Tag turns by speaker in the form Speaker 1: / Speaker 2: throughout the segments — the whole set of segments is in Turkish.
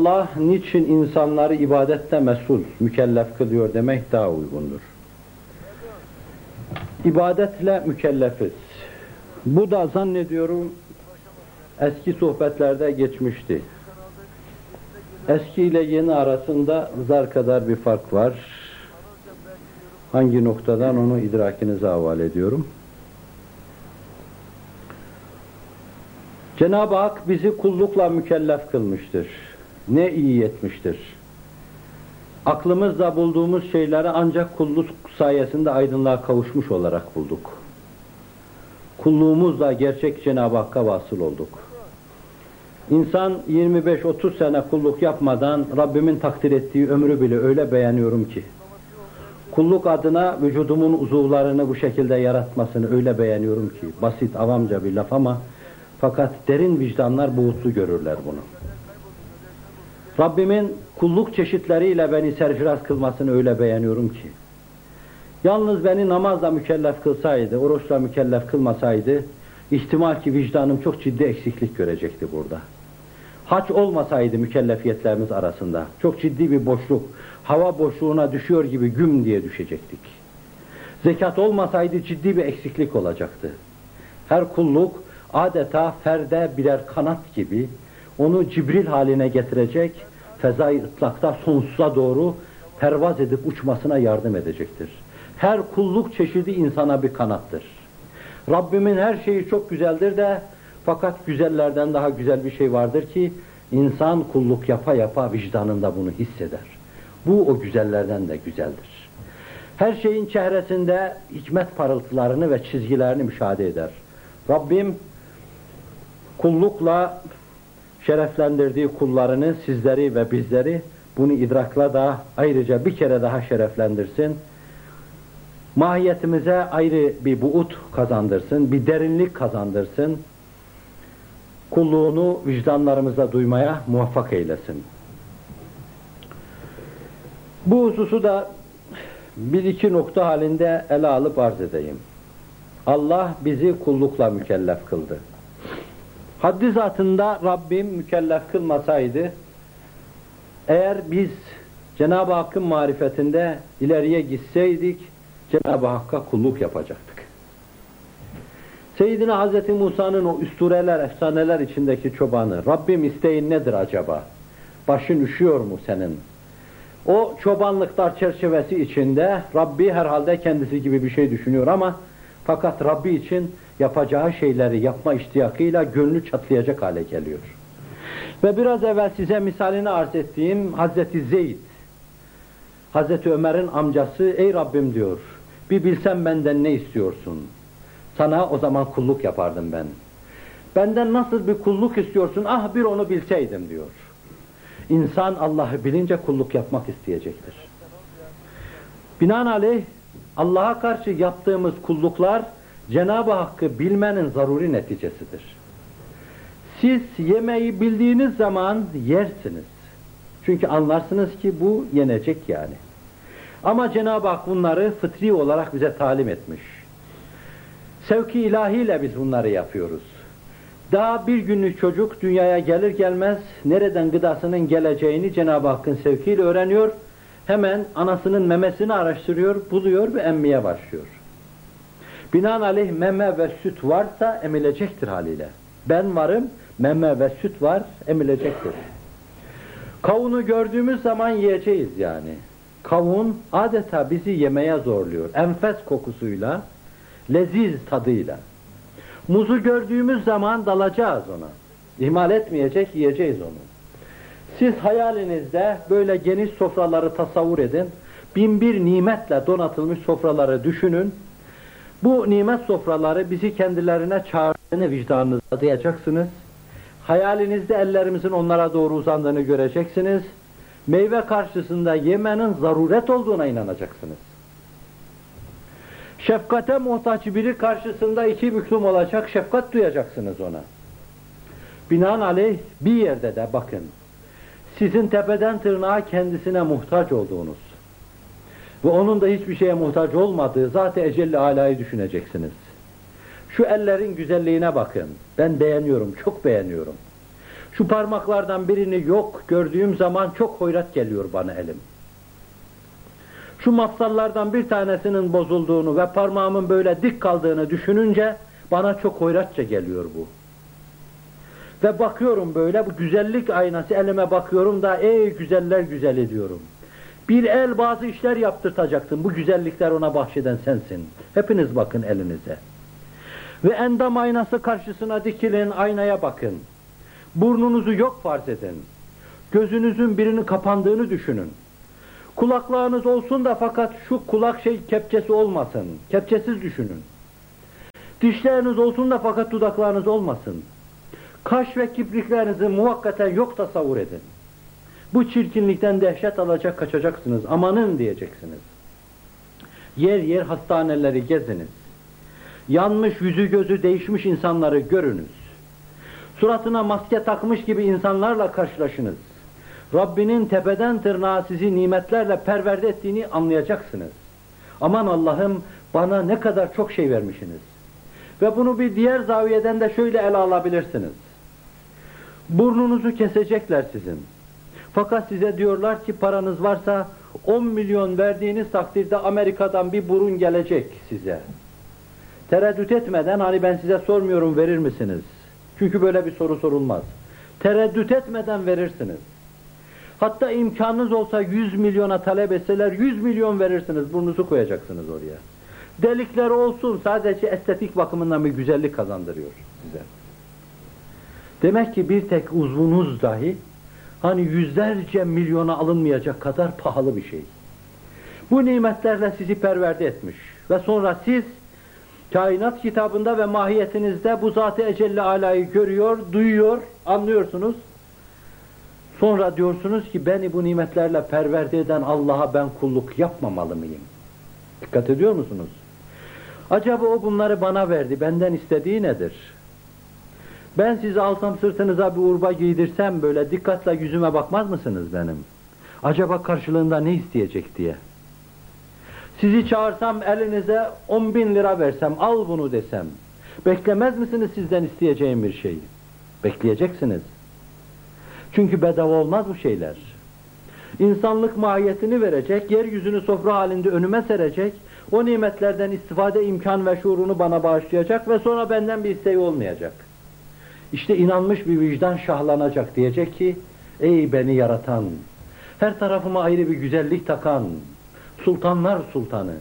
Speaker 1: Allah niçin insanları ibadette mesul, mükellef kılıyor demek daha uygundur. İbadetle mükellefiz. Bu da zannediyorum eski sohbetlerde geçmişti. Eski ile yeni arasında zar kadar bir fark var. Hangi noktadan onu idrakinize havale ediyorum. Cenab-ı Hak bizi kullukla mükellef kılmıştır. Ne iyi etmiştir. Aklımızla bulduğumuz şeyleri ancak kulluk sayesinde aydınlığa kavuşmuş olarak bulduk. Kulluğumuzla gerçek Cenab-ı Hakk'a vasıl olduk. İnsan 25-30 sene kulluk yapmadan Rabbimin takdir ettiği ömrü bile öyle beğeniyorum ki. Kulluk adına vücudumun uzuvlarını bu şekilde yaratmasını öyle beğeniyorum ki. Basit, avamca bir laf ama fakat derin vicdanlar buğutlu görürler bunu. Rabbimin kulluk çeşitleriyle beni serfiraz kılmasını öyle beğeniyorum ki. Yalnız beni namazla mükellef kılsaydı, oruçla mükellef kılmasaydı, ihtimal ki vicdanım çok ciddi eksiklik görecekti burada. Haç olmasaydı mükellefiyetlerimiz arasında, çok ciddi bir boşluk, hava boşluğuna düşüyor gibi güm diye düşecektik. Zekat olmasaydı ciddi bir eksiklik olacaktı. Her kulluk adeta ferde birer kanat gibi onu Cibril haline getirecek, fezai ıtlakta sonsuza doğru pervaz edip uçmasına yardım edecektir. Her kulluk çeşidi insana bir kanattır. Rabbimin her şeyi çok güzeldir de fakat güzellerden daha güzel bir şey vardır ki insan kulluk yapa yapa vicdanında bunu hisseder. Bu o güzellerden de güzeldir. Her şeyin çehresinde hikmet parıltılarını ve çizgilerini müşahede eder. Rabbim kullukla şereflendirdiği kullarını, sizleri ve bizleri bunu idrakla da ayrıca bir kere daha şereflendirsin. Mahiyetimize ayrı bir buut kazandırsın, bir derinlik kazandırsın. Kulluğunu vicdanlarımızda duymaya muvaffak eylesin. Bu hususu da bir iki nokta halinde ele alıp arz edeyim. Allah bizi kullukla mükellef kıldı. Haddi zatında Rabbim mükellef kılmasaydı, eğer biz Cenab-ı Hakk'ın marifetinde ileriye gitseydik, Cenab-ı Hakk'a kulluk yapacaktık. Seyyidina Hz. Musa'nın o üstureler, efsaneler içindeki çobanı, Rabbim isteğin nedir acaba? Başın üşüyor mu senin? O çobanlıklar çerçevesi içinde Rabbi herhalde kendisi gibi bir şey düşünüyor ama fakat Rabbi için yapacağı şeyleri yapma iştiyakıyla gönlü çatlayacak hale geliyor. Ve biraz evvel size misalini arz ettiğim Hazreti Zeyd, Hazreti Ömer'in amcası, ey Rabbim diyor, bir bilsem benden ne istiyorsun? Sana o zaman kulluk yapardım ben. Benden nasıl bir kulluk istiyorsun? Ah bir onu bilseydim diyor. İnsan Allah'ı bilince kulluk yapmak isteyecektir. Binaenaleyh Allah'a karşı yaptığımız kulluklar Cenab-ı Hakk'ı bilmenin zaruri neticesidir. Siz yemeği bildiğiniz zaman yersiniz. Çünkü anlarsınız ki bu yenecek yani. Ama Cenab-ı Hak bunları fıtri olarak bize talim etmiş. Sevki ilahiyle biz bunları yapıyoruz. Daha bir günlük çocuk dünyaya gelir gelmez nereden gıdasının geleceğini Cenab-ı Hakk'ın sevkiyle öğreniyor. Hemen anasının memesini araştırıyor, buluyor ve emmeye başlıyor. Binaenaleyh meme ve süt varsa emilecektir haliyle. Ben varım, meme ve süt var, emilecektir. Kavunu gördüğümüz zaman yiyeceğiz yani. Kavun adeta bizi yemeye zorluyor. Enfes kokusuyla, leziz tadıyla. Muzu gördüğümüz zaman dalacağız ona. İhmal etmeyecek, yiyeceğiz onu. Siz hayalinizde böyle geniş sofraları tasavvur edin. Bin bir nimetle donatılmış sofraları düşünün. Bu nimet sofraları bizi kendilerine çağırdığını vicdanınızda duyacaksınız. Hayalinizde ellerimizin onlara doğru uzandığını göreceksiniz. Meyve karşısında yemenin zaruret olduğuna inanacaksınız. Şefkate muhtaç biri karşısında iki büklüm olacak, şefkat duyacaksınız ona. Binaenaleyh bir yerde de bakın, sizin tepeden tırnağa kendisine muhtaç olduğunuz ve onun da hiçbir şeye muhtaç olmadığı zat-ı ecelli alayı düşüneceksiniz. Şu ellerin güzelliğine bakın. Ben beğeniyorum, çok beğeniyorum. Şu parmaklardan birini yok gördüğüm zaman çok hoyrat geliyor bana elim. Şu mafsallardan bir tanesinin bozulduğunu ve parmağımın böyle dik kaldığını düşününce bana çok hoyratça geliyor bu. Ve bakıyorum böyle bu güzellik aynası elime bakıyorum da ey güzeller güzel ediyorum. Bir el bazı işler yaptırtacaktın. Bu güzellikler ona bahşeden sensin. Hepiniz bakın elinize. Ve endam aynası karşısına dikilin, aynaya bakın. Burnunuzu yok farz edin. Gözünüzün birinin kapandığını düşünün. Kulaklarınız olsun da fakat şu kulak şey kepçesi olmasın. Kepçesiz düşünün. Dişleriniz olsun da fakat dudaklarınız olmasın. Kaş ve kipriklerinizi muvakkaten yok tasavvur edin. Bu çirkinlikten dehşet alacak kaçacaksınız. Amanın diyeceksiniz. Yer yer hastaneleri geziniz. Yanmış yüzü gözü değişmiş insanları görünüz. Suratına maske takmış gibi insanlarla karşılaşınız. Rabbinin tepeden tırnağa sizi nimetlerle perverde ettiğini anlayacaksınız. Aman Allah'ım bana ne kadar çok şey vermişsiniz. Ve bunu bir diğer zaviyeden de şöyle ele alabilirsiniz. Burnunuzu kesecekler sizin. Fakat size diyorlar ki paranız varsa 10 milyon verdiğiniz takdirde Amerika'dan bir burun gelecek size. Tereddüt etmeden hani ben size sormuyorum verir misiniz? Çünkü böyle bir soru sorulmaz. Tereddüt etmeden verirsiniz. Hatta imkanınız olsa 100 milyona talep etseler 100 milyon verirsiniz. Burnunuzu koyacaksınız oraya. Delikler olsun sadece estetik bakımından bir güzellik kazandırıyor size. Demek ki bir tek uzvunuz dahi hani yüzlerce milyona alınmayacak kadar pahalı bir şey. Bu nimetlerle sizi perverde etmiş ve sonra siz kainat kitabında ve mahiyetinizde bu zat-ı ecelle alayı görüyor, duyuyor, anlıyorsunuz. Sonra diyorsunuz ki beni bu nimetlerle perverde eden Allah'a ben kulluk yapmamalı mıyım? Dikkat ediyor musunuz? Acaba o bunları bana verdi, benden istediği nedir? Ben sizi alsam sırtınıza bir urba giydirsem böyle dikkatle yüzüme bakmaz mısınız benim? Acaba karşılığında ne isteyecek diye. Sizi çağırsam elinize on bin lira versem, al bunu desem. Beklemez misiniz sizden isteyeceğim bir şeyi? Bekleyeceksiniz. Çünkü bedava olmaz bu şeyler. İnsanlık mahiyetini verecek, yeryüzünü sofra halinde önüme serecek, o nimetlerden istifade imkan ve şuurunu bana bağışlayacak ve sonra benden bir isteği olmayacak. İşte inanmış bir vicdan şahlanacak diyecek ki, ey beni yaratan, her tarafıma ayrı bir güzellik takan, sultanlar sultanı,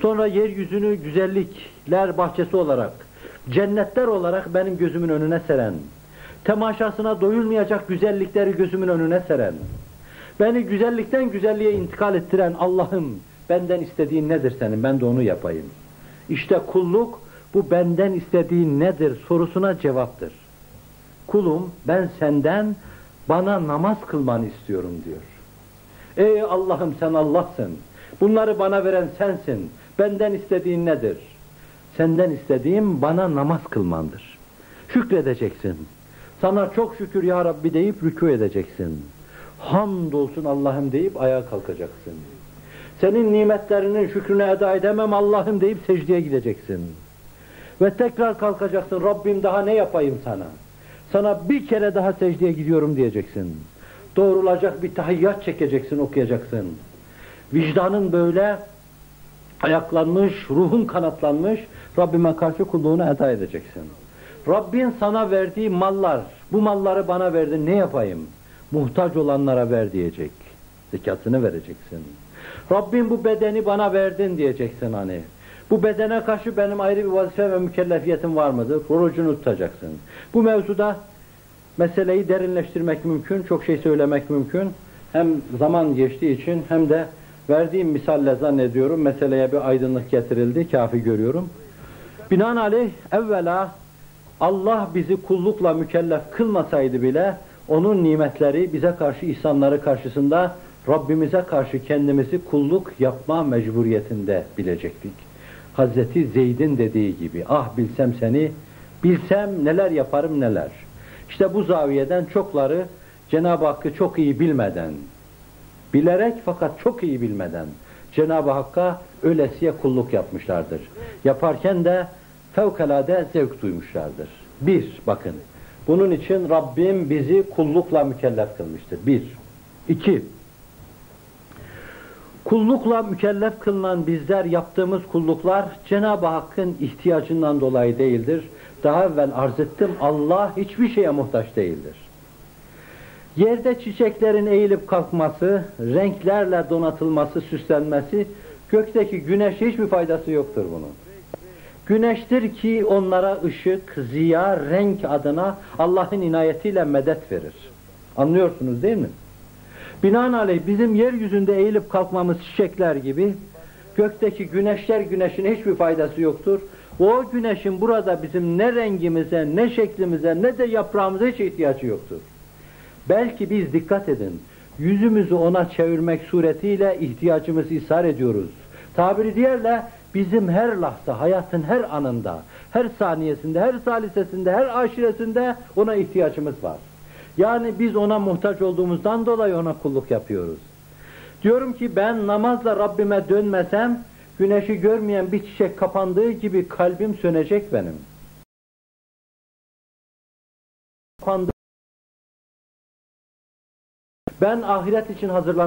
Speaker 1: sonra yeryüzünü güzellikler bahçesi olarak, cennetler olarak benim gözümün önüne seren, temaşasına doyulmayacak güzellikleri gözümün önüne seren, beni güzellikten güzelliğe intikal ettiren Allah'ım, benden istediğin nedir senin, ben de onu yapayım. İşte kulluk, bu benden istediğin nedir sorusuna cevaptır. Kulum, ben senden bana namaz kılmanı istiyorum diyor. Ey Allah'ım sen Allah'sın. Bunları bana veren sensin. Benden istediğin nedir? Senden istediğim bana namaz kılmandır. Şükredeceksin. Sana çok şükür ya Rabbi deyip rükû edeceksin. Hamdolsun Allah'ım deyip ayağa kalkacaksın. Senin nimetlerinin şükrünü eda edemem Allah'ım deyip secdeye gideceksin. Ve tekrar kalkacaksın. Rabbim daha ne yapayım sana? Sana bir kere daha secdeye gidiyorum diyeceksin. Doğrulacak bir tahiyyat çekeceksin, okuyacaksın. Vicdanın böyle ayaklanmış, ruhun kanatlanmış, Rabbime karşı kulluğunu eda edeceksin. Rabbin sana verdiği mallar, bu malları bana verdin, ne yapayım? Muhtaç olanlara ver diyecek. Zekatını vereceksin. Rabbim bu bedeni bana verdin diyeceksin hani. Bu bedene karşı benim ayrı bir vazife ve mükellefiyetim var mıdır? Orucunu tutacaksın. Bu mevzuda meseleyi derinleştirmek mümkün, çok şey söylemek mümkün. Hem zaman geçtiği için hem de verdiğim misalle zannediyorum meseleye bir aydınlık getirildi, kafi görüyorum. Binaenaleyh evvela Allah bizi kullukla mükellef kılmasaydı bile onun nimetleri bize karşı ihsanları karşısında Rabbimize karşı kendimizi kulluk yapma mecburiyetinde bilecektik. Hazreti Zeyd'in dediği gibi ah bilsem seni bilsem neler yaparım neler. İşte bu zaviyeden çokları Cenab-ı Hakk'ı çok iyi bilmeden, bilerek fakat çok iyi bilmeden Cenab-ı Hakk'a ölesiye kulluk yapmışlardır. Yaparken de fevkalade zevk duymuşlardır. Bir, bakın, Bunun için Rabbim bizi kullukla mükellef kılmıştır. Bir. İki. Kullukla mükellef kılınan bizler yaptığımız kulluklar Cenab-ı Hakk'ın ihtiyacından dolayı değildir. Daha evvel arz ettim Allah hiçbir şeye muhtaç değildir. Yerde çiçeklerin eğilip kalkması, renklerle donatılması, süslenmesi, gökteki güneşe hiçbir faydası yoktur bunun. Güneştir ki onlara ışık, ziya, renk adına Allah'ın inayetiyle medet verir. Anlıyorsunuz değil mi? Binaenaleyh bizim yeryüzünde eğilip kalkmamız çiçekler gibi, gökteki güneşler güneşin hiçbir faydası yoktur. O güneşin burada bizim ne rengimize, ne şeklimize, ne de yaprağımıza hiç ihtiyacı yoktur. Belki biz dikkat edin, yüzümüzü ona çevirmek suretiyle ihtiyacımızı ishar ediyoruz. Tabiri diğerle bizim her lahza, hayatın her anında, her saniyesinde, her salisesinde, her aşiresinde ona ihtiyacımız var. Yani biz ona muhtaç olduğumuzdan dolayı ona kulluk yapıyoruz. Diyorum ki ben namazla Rabbime dönmesem, güneşi görmeyen bir çiçek kapandığı gibi kalbim sönecek benim. Ben ahiret için hazırlan